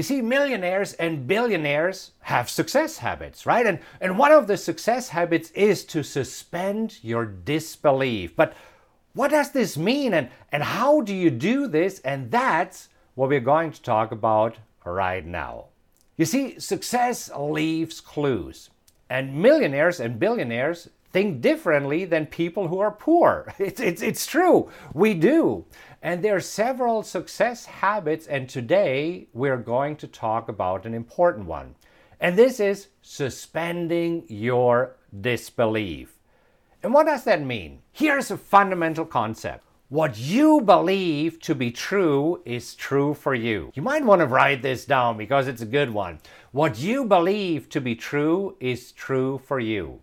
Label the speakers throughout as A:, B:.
A: You see, millionaires and billionaires have success habits, right? And, and one of the success habits is to suspend your disbelief. But what does this mean and, and how do you do this? And that's what we're going to talk about right now. You see, success leaves clues. And millionaires and billionaires think differently than people who are poor. It's, it's, it's true, we do. And there are several success habits, and today we're going to talk about an important one. And this is suspending your disbelief. And what does that mean? Here's a fundamental concept. What you believe to be true is true for you. You might want to write this down because it's a good one. What you believe to be true is true for you.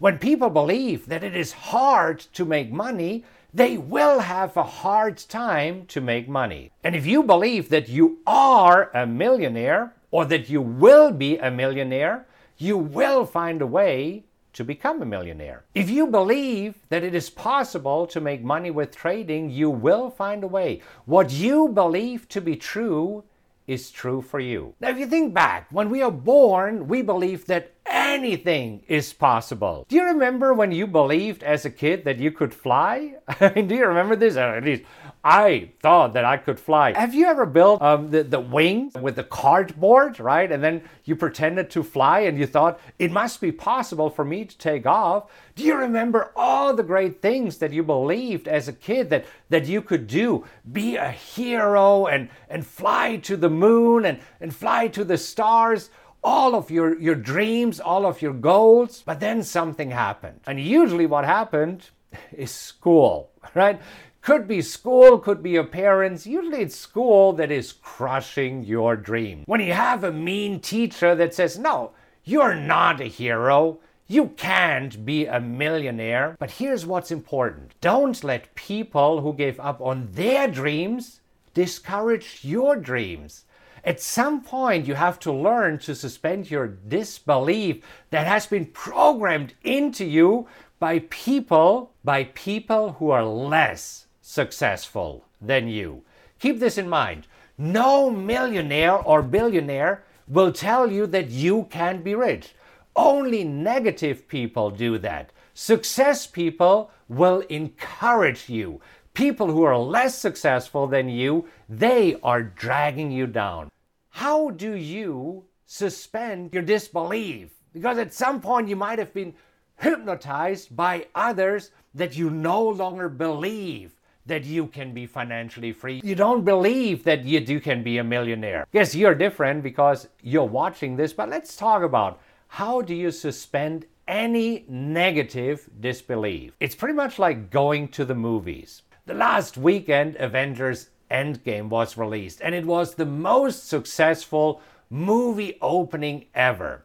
A: When people believe that it is hard to make money, they will have a hard time to make money. And if you believe that you are a millionaire or that you will be a millionaire, you will find a way to become a millionaire. If you believe that it is possible to make money with trading, you will find a way. What you believe to be true is true for you. Now, if you think back, when we are born, we believe that anything is possible. Do you remember when you believed as a kid that you could fly? Do you remember this? At least I thought that I could fly. Have you ever built um, the, the wings with the cardboard, right? And then you pretended to fly and you thought it must be possible for me to take off. Do you remember all the great things that you believed as a kid that, that you could do? Be a hero and, and fly to the moon and, and fly to the stars all of your, your dreams, all of your goals, but then something happened. And usually, what happened is school, right? Could be school, could be your parents. Usually it's school that is crushing your dream. When you have a mean teacher that says, No, you're not a hero. You can't be a millionaire. But here's what's important don't let people who gave up on their dreams discourage your dreams. At some point, you have to learn to suspend your disbelief that has been programmed into you by people, by people who are less successful than you. Keep this in mind. No millionaire or billionaire will tell you that you can be rich. Only negative people do that. Success people will encourage you. People who are less successful than you, they are dragging you down. How do you suspend your disbelief? Because at some point you might have been hypnotized by others that you no longer believe that you can be financially free. You don't believe that you, you can be a millionaire. Yes, you're different because you're watching this, but let's talk about how do you suspend any negative disbelief? It's pretty much like going to the movies. The last weekend, Avengers Endgame was released, and it was the most successful movie opening ever.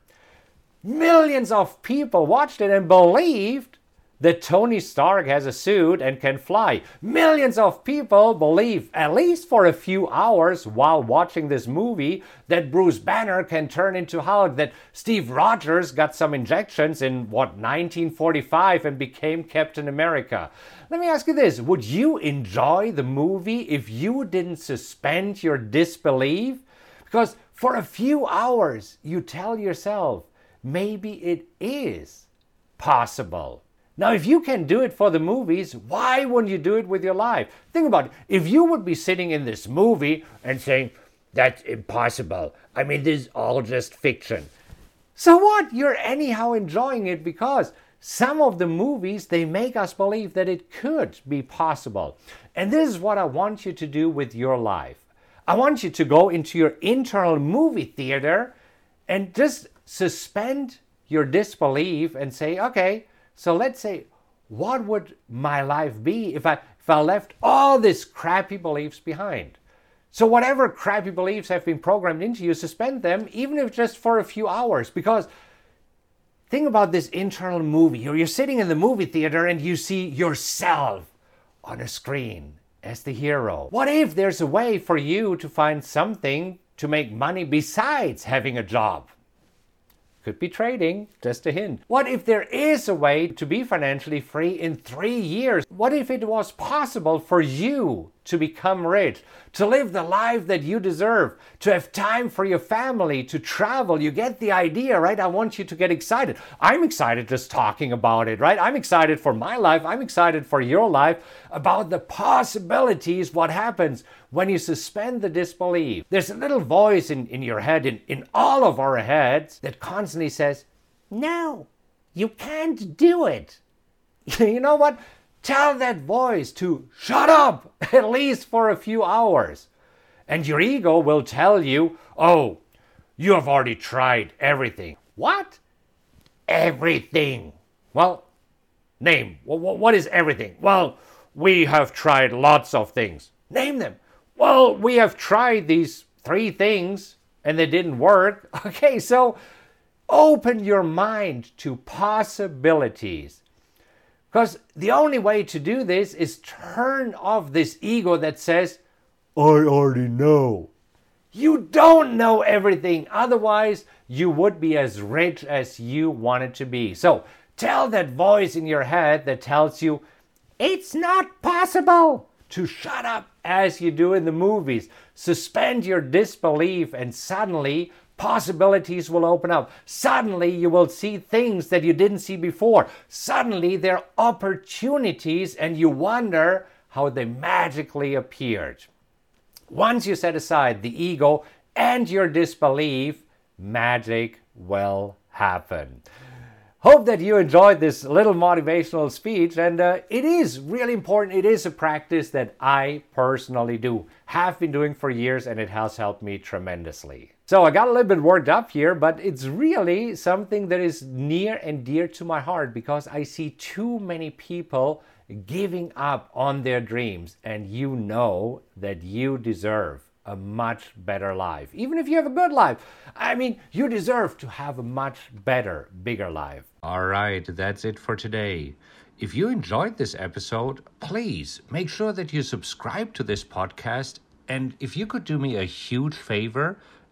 A: Millions of people watched it and believed that Tony Stark has a suit and can fly. Millions of people believe, at least for a few hours while watching this movie, that Bruce Banner can turn into Hulk, that Steve Rogers got some injections in what, 1945 and became Captain America. Let me ask you this Would you enjoy the movie if you didn't suspend your disbelief? Because for a few hours, you tell yourself, maybe it is possible. Now, if you can do it for the movies, why wouldn't you do it with your life? Think about it. If you would be sitting in this movie and saying, that's impossible. I mean, this is all just fiction. So what? You're anyhow enjoying it because some of the movies they make us believe that it could be possible. And this is what I want you to do with your life. I want you to go into your internal movie theater and just suspend your disbelief and say, okay, so let's say, what would my life be if I, if I left all these crappy beliefs behind? So, whatever crappy beliefs have been programmed into you, suspend them, even if just for a few hours. Because think about this internal movie. You're, you're sitting in the movie theater and you see yourself on a screen as the hero. What if there's a way for you to find something to make money besides having a job? Could be trading, just a hint. What if there is a way to be financially free in three years? What if it was possible for you to become rich, to live the life that you deserve, to have time for your family, to travel. You get the idea, right? I want you to get excited. I'm excited just talking about it, right? I'm excited for my life. I'm excited for your life about the possibilities, what happens when you suspend the disbelief. There's a little voice in, in your head, in, in all of our heads, that constantly says, No, you can't do it. you know what? Tell that voice to shut up, at least for a few hours. And your ego will tell you, oh, you have already tried everything. What? Everything. Well, name. What is everything? Well, we have tried lots of things. Name them. Well, we have tried these three things and they didn't work. Okay, so open your mind to possibilities. Because the only way to do this is turn off this ego that says, I already know. You don't know everything. Otherwise, you would be as rich as you wanted to be. So tell that voice in your head that tells you, it's not possible to shut up as you do in the movies. Suspend your disbelief, and suddenly possibilities will open up. Suddenly, you will see things that you didn't see before. Suddenly, there are opportunities, and you wonder how they magically appeared. Once you set aside the ego and your disbelief, magic will happen. Hope that you enjoyed this little motivational speech, and uh, it is really important. It is a practice that I personally do, have been doing for years, and it has helped me tremendously. So I got a little bit worked up here, but it's really something that is near and dear to my heart because I see too many people giving up on their dreams, and you know that you deserve a much better life. Even if you have a good life, I mean, you deserve to have a much better, bigger life. All right, that's it for today. If you enjoyed this episode, please make sure that you subscribe to this podcast. And if you could do me a huge favor